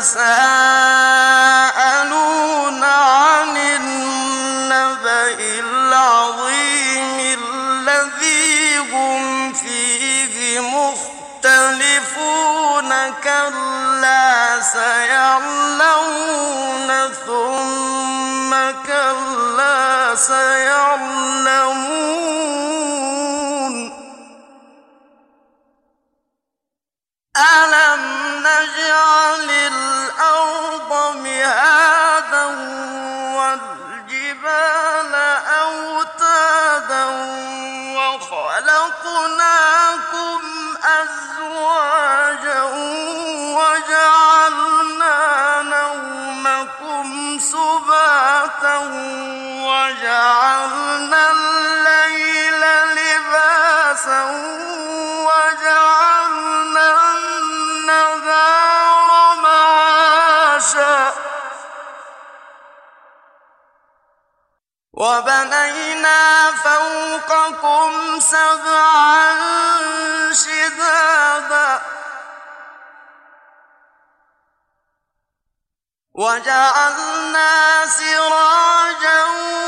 يتساءلون عن النبأ العظيم الذي هم فيه مختلفون كلا سيعلمون ثم كلا سيعلمون ألم نجعل وجعلنا الليل وجعلنا معاشا وبنينا فوقكم سبعا شدادا وجعلنا سراجا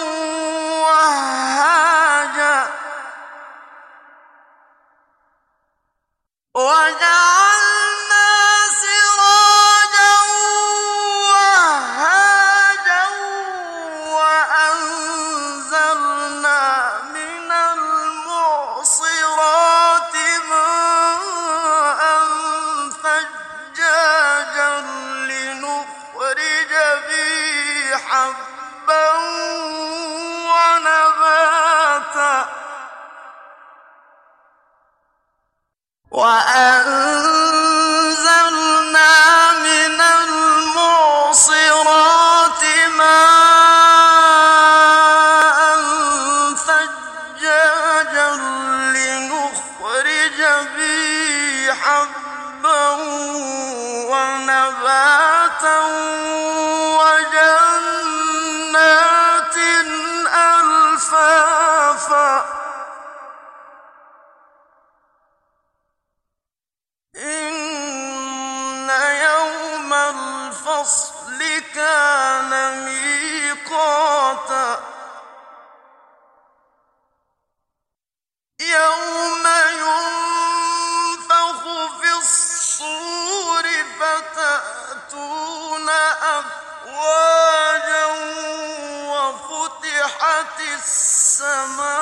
صلاة السماوات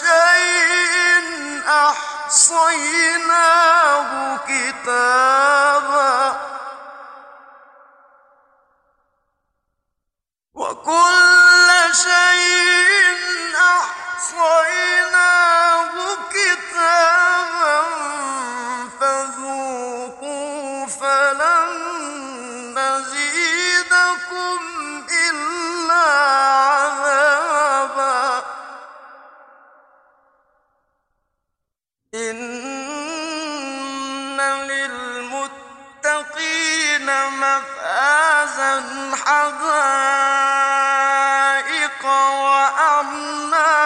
شيء أحصيناه كتابا. وكل شيء أحصيناه للمتقين مفازا حدائق وأعنابا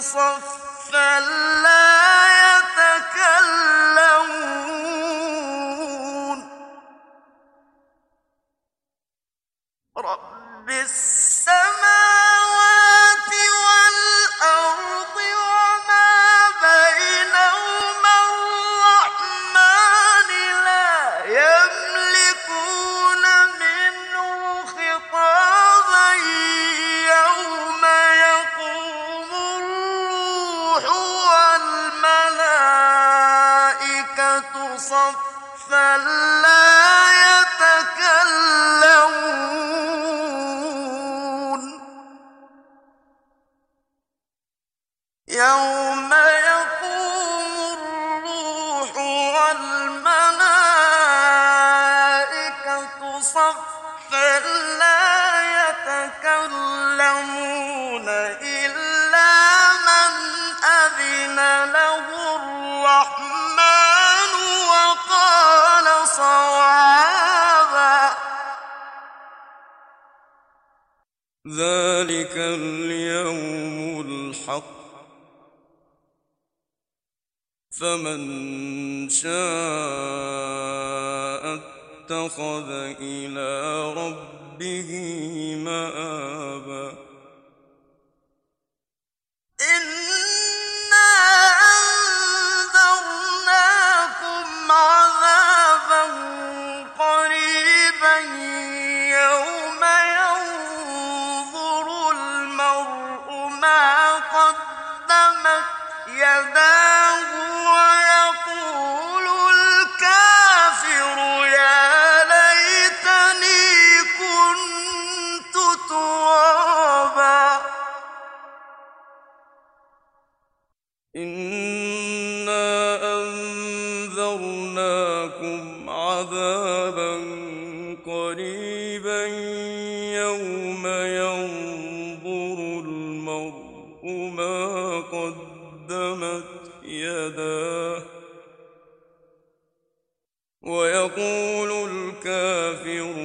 صفا فلا ذلك اليوم الحق. فمن شاء اتخذ إلى ربه مآبا. الأرض ما قدمت يداه. ويقول الكافر